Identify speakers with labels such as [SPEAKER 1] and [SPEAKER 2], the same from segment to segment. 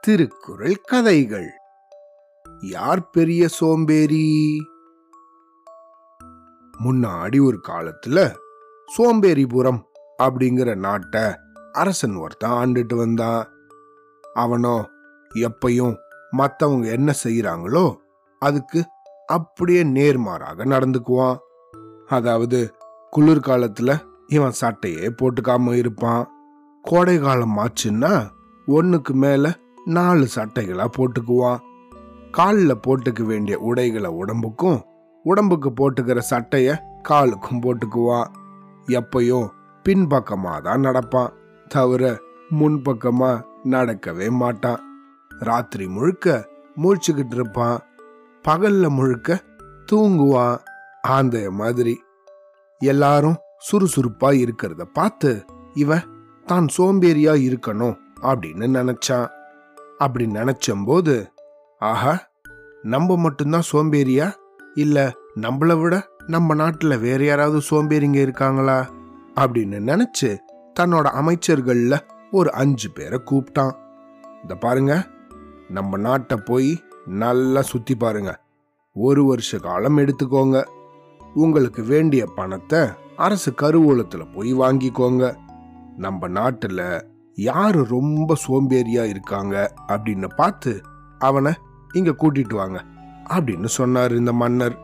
[SPEAKER 1] திருக்குறள் கதைகள். யார் பெரிய சோம்பேறி? முன்னாடி ஒரு காலத்துல சோம்பேறிபுரம் அப்படிங்கிற நாட்டை அரசன் ஒருத்தன் ஆண்டுட்டு வந்தான். அவனோ எப்பையும் மத்தவங்க என்ன செய்யறாங்களோ அதுக்கு அப்படியே நேர்மாறாக நடந்துக்குவான். அதாவது குளிர்காலத்துல இவன் சட்டையே போட்டுக்காம இருப்பான். கோடை காலம் ஆச்சுன்னா ஒன்றுக்கு மேலே நாலு சட்டைகளாக போட்டுக்குவான். காலில் போட்டுக்க வேண்டிய உடைகளை உடம்புக்கும் உடம்புக்கு போட்டுக்கிற சட்டையை காலுக்கும் போட்டுக்குவான். எப்பையும் பின்பக்கமாக தான் நடப்பான். தவிர முன்பக்கமாக நடக்கவே மாட்டான். ராத்திரி முழுக்க மூழ்ச்சிக்கிட்டு இருப்பான். பகல்ல முழுக்க தூங்குவான். ஆந்தைய மாதிரி. எல்லாரும் சுறுசுறுப்பாக இருக்கிறத பார்த்து இவன் தான் சோம்பேறியா இருக்கணும் அப்படின்னு நினைச்சான் அப்படி நினைச்சம்போது ஆஹா நம்ம மட்டும்தான் சோம்பேறியா? இல்ல நம்மளை விட நம்ம நாட்டுல வேற யாராவது சோம்பேறிங்க இருக்காங்களா? அப்படின்னு நினைச்சு தன்னோட அமைச்சர்கள்ல ஒரு அஞ்சு பேரை கூப்பிட்டான். இந்த பாருங்க நம்ம நாட்டை போய் நல்லா சுத்தி பாருங்க. ஒரு வருஷ காலம் எடுத்துக்கோங்க. உங்களுக்கு வேண்டிய பணத்தை அரசு கருவூலத்துல போய் வாங்கிக்கோங்க. நம்ம நாட்டில் யார் ரொம்ப சோம்பேறியாக இருக்காங்க அப்படின்னு பார்த்து அவனை இங்கே கூட்டிட்டு வாங்க அப்படின்னு சொன்னார் இந்த மன்னர்.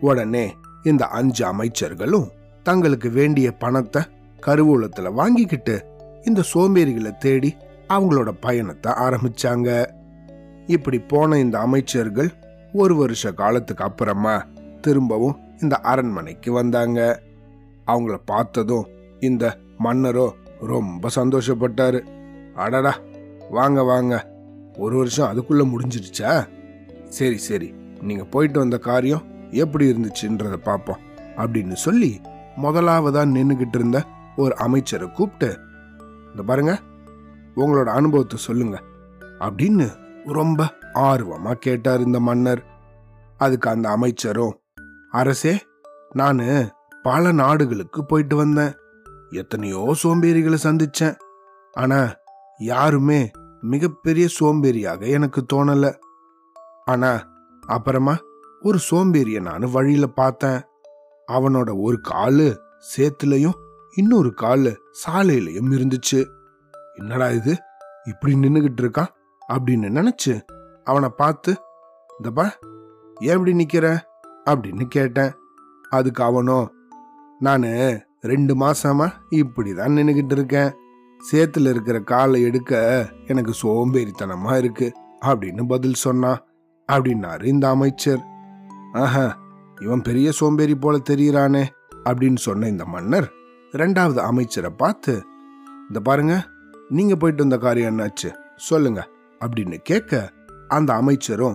[SPEAKER 1] உடனே இந்த அஞ்சு அமைச்சர்களும் தங்களுக்கு வேண்டிய பணத்தை கருவூலத்தில் வாங்கிக்கிட்டு இந்த சோம்பேறிகளை தேடி அவங்களோட பயணத்தை ஆரம்பிச்சாங்க. இப்படி போன இந்த அமைச்சர்கள் ஒரு வருஷ காலத்துக்கு அப்புறமா திரும்பவும் இந்த அரண்மனைக்கு வந்தாங்க. அவங்கள பார்த்ததும் இந்த மன்னரோ ரொம்ப சந்தோஷப்பட்டாரு. அடடா வாங்க வாங்க. ஒரு வருஷம் அதுக்குள்ள முடிஞ்சிருச்சா சரி சரி. நீங்க போயிட்டு வந்த காரியம் எப்படி இருந்துச்சுன்றத பார்ப்போம் அப்படின்னு சொல்லி முதலாவதா நின்னுகிட்டு இருந்த ஒரு அமைச்சரை கூப்பிட்டு இந்த பாருங்க உங்களோட அனுபவத்தை சொல்லுங்க அப்படின்னு ரொம்ப ஆர்வமா கேட்டார் இந்த மன்னர். அதுக்கு அந்த அமைச்சரும் அரசே நான் பல நாடுகளுக்கு போயிட்டு வந்தேன். எத்தனையோ சோம்பேறிகளை சந்திச்சேன். ஆனா யாருமே மிகப்பெரிய சோம்பேறியாக எனக்கு தோணல. ஆனா அப்புறமா ஒரு சோம்பேறிய நான் வழியில பார்த்தேன். அவனோட ஒரு காலு சேத்துலயும் இன்னொரு காலு சாலையிலயும் இருந்துச்சு. என்னடா இது? இப்படி நின்னுகிட்டு இருக்கான்? அப்படின்னு நினைச்சு அவனை பார்த்து இந்தப்பா ஏன் இப்படி நிக்கிற? அப்படின்னு கேட்டேன். அதுக்கு அவனோ நானு ரெண்டு மாசமா இப்படிதான் நின்றுக்கிட்டு இருக்கேன். சேத்துல இருக்கிற காலை எடுக்க எனக்கு சோம்பேறித்தனமா இருக்கு. அப்படின்னு பதில் சொன்னான் அப்படின்னாரு இந்த அமைச்சர். ஆஹா இவன் பெரிய சோம்பேறி போல தெரியறானே அப்படின்னு சொன்ன இந்த மன்னர் ரெண்டாவது அமைச்சரை பார்த்து இந்த பாருங்க நீங்க போயிட்டு வந்த காரியம் என்னாச்சு? சொல்லுங்க அப்படின்னு கேட்க அந்த அமைச்சரும்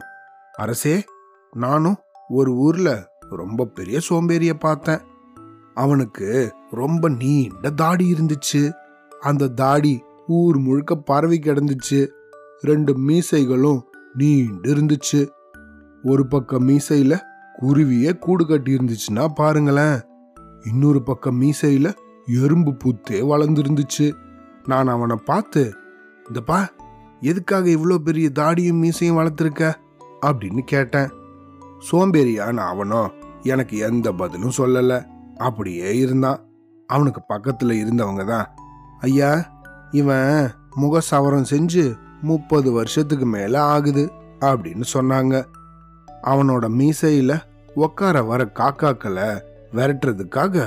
[SPEAKER 1] அரசே நானும் ஒரு ஊர்ல ரொம்ப பெரிய சோம்பேறிய பார்த்தேன். அவனுக்கு ரொம்ப நீண்ட தாடி இருந்துச்சு. அந்த தாடி ஊர் முழுக்க பரவி கிடந்துச்சு. ரெண்டு மீசைகளும் நீண்டு இருந்துச்சு. ஒரு பக்கம் மீசையில குருவியே கூடு கட்டி இருந்துச்சுன்னா பாருங்களேன். இன்னொரு பக்கம் மீசையில எறும்பு பூத்தே வளர்ந்துருந்துச்சு. நான் அவனை பார்த்து இந்தப்பா எதுக்காக இவ்வளோ பெரிய தாடியும் மீசையும் வளர்த்துருக்க? அப்படின்னு கேட்டேன். சோம்பேறியான அவனோ எனக்கு எந்த பதிலும் சொல்லலை. அப்படியே இருந்தான். அவனுக்கு பக்கத்துல இருந்தவங்க தான். ஐயா இவன் முக சவரம் செஞ்சு முப்பது வருஷத்துக்கு மேல ஆகுது அப்படின்னு சொன்னாங்க. அவனோட மீசையில உக்கார வர காக்காக்களை விரட்டுறதுக்காக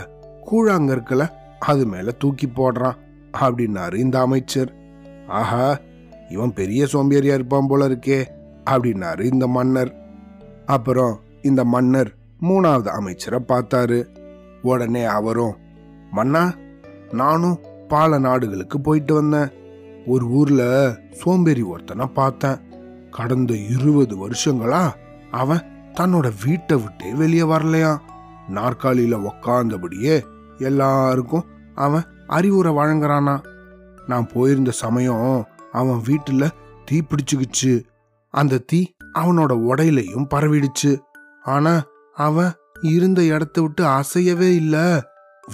[SPEAKER 1] கூழாங்கற்களை அது மேல தூக்கி போடுறான் அப்படின்னாரு இந்த அமைச்சர். ஆஹா இவன் பெரிய சோம்பேறியா இருப்பான் போல இருக்கே அப்படின்னாரு இந்த மன்னர். அப்புறம் இந்த மன்னர் மூணாவது அமைச்சரை பார்த்தாரு. உடனே அவரும் மன்னா நானும் பல நாடுகளுக்கு போயிட்டு வந்தேன். ஒரு ஊர்ல சோம்பேறி ஒருத்தனை பார்த்தேன். கடந்த இருபது வருஷங்களா அவன் தன்னோட வீட்டை விட்டே வெளியே வரலையாம். நாற்காலியில உக்காந்தபடியே எல்லாருக்கும் அவன் அறிவுரை வழங்குறானா. நான் போயிருந்த சமயம் அவன் வீட்டுல தீ பிடிச்சுக்குச்சு. அந்த தீ அவனோட உடையிலையும் பரவிடுச்சு. ஆனா அவன் இருந்த இடத்த விட்டு அசையவே இல்லை.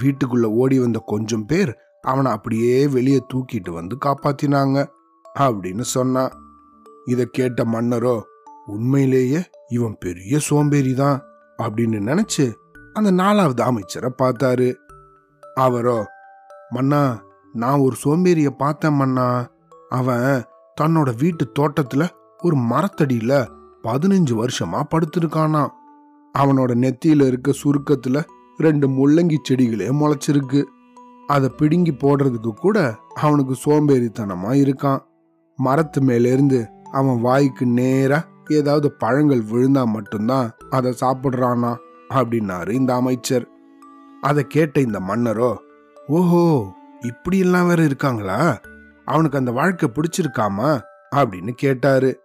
[SPEAKER 1] வீட்டுக்குள்ள ஓடி வந்த கொஞ்சம் பேர் அவனை அப்படியே வெளியே தூக்கிட்டு வந்து காப்பாத்தினாங்க அப்படின்னு சொன்னான். இதை கேட்ட மன்னரோ உண்மையிலேயே இவன் பெரிய சோம்பேறி தான் அப்படின்னு நினைச்சு அந்த நாலாவது அமைச்சரை பார்த்தாரு. அவரோ மன்னா நான் ஒரு சோம்பேறிய பார்த்தேன் மன்னா. அவன் தன்னோட வீட்டு தோட்டத்துல ஒரு மரத்தடியில பதினஞ்சு வருஷமா படுத்திருக்கானான் அவனோட நெத்தியில இருக்க சுருக்கத்துல ரெண்டு முள்ளங்கி செடிகளே முளைச்சிருக்கு. அதை பிடுங்கி போடுறதுக்கு கூட அவனுக்கு சோம்பேறித்தனமா இருக்கான். மரத்து மேலேருந்து அவன் வாய்க்கு நேரா ஏதாவது பழங்கள் விழுந்தா மட்டும்தான் அதை சாப்பிடுறானா அப்படின்னாரு இந்த அமைச்சர். அதை கேட்ட இந்த மன்னரோ ஓஹோ இப்படியெல்லாம் வேற இருக்காங்களா? அவனுக்கு அந்த வாழ்க்கை பிடிச்சிருக்காமா? அப்படின்னு கேட்டாரு.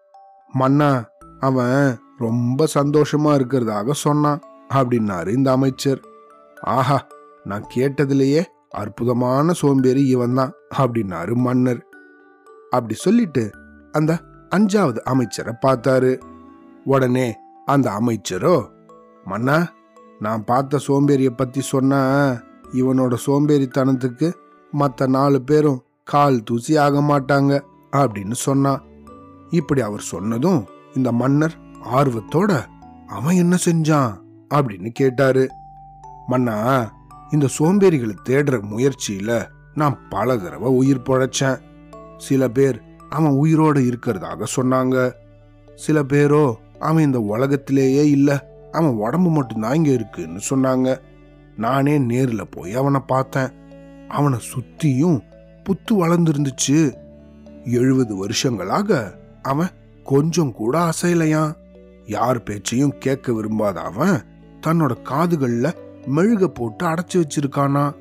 [SPEAKER 1] மன்னா அவன் ரொம்ப சந்தோஷமா இருக்கிறதாக சொன்னான் அப்படின்னாரு இந்த அமைச்சர். ஆஹா நான் கேட்டதிலேயே அற்புதமான சோம்பேறி இவன் தான் அப்படின்னாரு மன்னர். அப்படி சொல்லிட்டு அந்த அஞ்சாவது அமைச்சரை பார்த்தாரு. உடனே அந்த அமைச்சரோ மன்னா நான் பார்த்த சோம்பேறிய பத்தி சொன்னா இவனோட சோம்பேறித்தனத்துக்கு மற்ற நாலு பேரும் கால் தூசி ஆக மாட்டாங்க அப்படின்னு சொன்னான். இப்படி அவர் சொன்னதும் இந்த மன்னர் ஆர்வத்தோட அவன் என்ன செஞ்சான் அப்படின்னு கேட்டாரு. மன்னா இந்த சோம்பேறிகளை தேடுற முயற்சியில நான் பல தடவை உயிர் பொழைச்சேன். சில பேர் அவன் உயிரோட இருக்கிறதாக சொன்னாங்க. சில பேரோ அவன் இந்த உலகத்திலேயே இல்ல அவன் உடம்பு மட்டும்தான் இங்க இருக்குன்னு சொன்னாங்க. நானே நேர்ல போய் அவனை பார்த்தேன். அவனை சுத்தியும் புத்து வளர்ந்துருந்துச்சு. எழுபது வருஷங்களாக அவன் கொஞ்சம் கூட அசையலையான் யார் பேச்சையும் கேட்க விரும்பாத அவன் தன்னோட காதுகள்ல மெழுக போட்டு அடைச்சு வச்சிருக்கானா.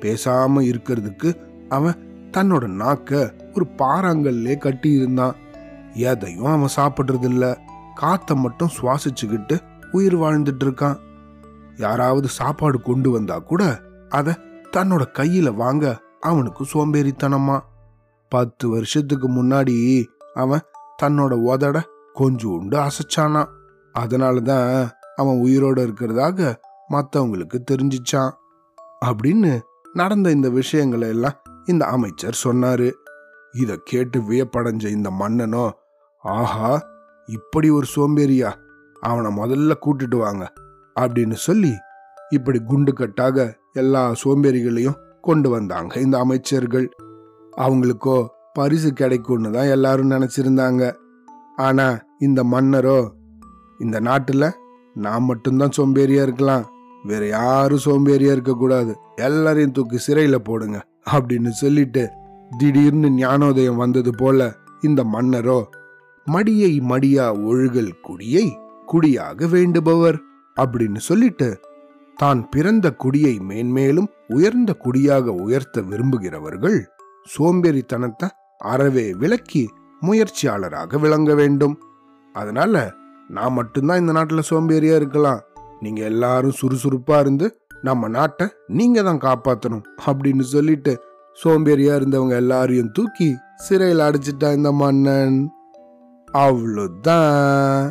[SPEAKER 1] பேசாம இருக்கிறதுக்கு அவன் தன்னோட நாக்க ஒரு பாறாங்கல்லே கட்டி இருந்தான். எதையும் அவன் சாப்பிடுறது இல்ல காத்த மட்டும் சுவாசிச்சுக்கிட்டு உயிர் வாழ்ந்துட்டு இருக்கான். யாராவது சாப்பாடு கொண்டு வந்தா கூட அத தன்னோட கையில வாங்க அவனுக்கு சோம்பேறித்தனமா. பத்து வருஷத்துக்கு முன்னாடி அவன் தன்னோட உதட கொஞ்சோண்டு அசைச்சானா. அதனாலதான் அவன் உயிரோடு இருக்கிறதாக மற்றவங்களுக்கு தெரிஞ்சிச்சான். அப்படின்னு நடந்த இந்த விஷயங்களை எல்லாம் இந்த அமைச்சர் சொன்னாரு. இதை கேட்டு வியப்படைஞ்ச இந்த மன்னனோ ஆஹா இப்படி ஒரு சோம்பேறியா? அவனை முதல்ல கூட்டிட்டு வாங்க அப்படின்னு சொல்லி இப்படி குண்டு கட்டாக எல்லா சோம்பேறிகளையும் கொண்டு வந்தாங்க இந்த அமைச்சர்கள். அவங்களுக்கோ பரிசு கிடைக்கும்னு தான் எல்லாரும் நினைச்சிருந்தாங்க. ஆனா இந்த மன்னரோ? இந்த நாட்டுல நான் மட்டும்தான் சோம்பேறியா இருக்கலாம். வேற யாரும் சோம்பேறியா இருக்க கூடாது எல்லாரையும் தூக்கி சிறையில போடுங்க அப்படின்னு சொல்லிட்டு திடீர்னு ஞானோதயம் வந்தது போல இந்த மன்னரோ மடியை மடியா ஒழுகல் குடியை குடியாக வேண்டுபவர் அப்படின்னு சொல்லிட்டு தான் பிறந்த குடியை மேன்மேலும் உயர்ந்த குடியாக உயர்த்த விரும்புகிறவர்கள் சோம்பேறித்தனத்தை அறவே விலக்கி முயற்சியாளராக விளங்க வேண்டும். அதனால நான் மட்டும்தான் இந்த நாட்டில் சோம்பேறியா இருக்கலாம். நீங்க எல்லாரும் சுறுசுறுப்பா இருந்து நம்ம நாட்டை நீங்க தான் காப்பாற்றணும் அப்படின்னு சொல்லிட்டு சோம்பேறியா இருந்தவங்க எல்லாரையும் தூக்கி சிறையில் அடைச்சிட்டா இந்த மன்னன். அவ்வளோதான்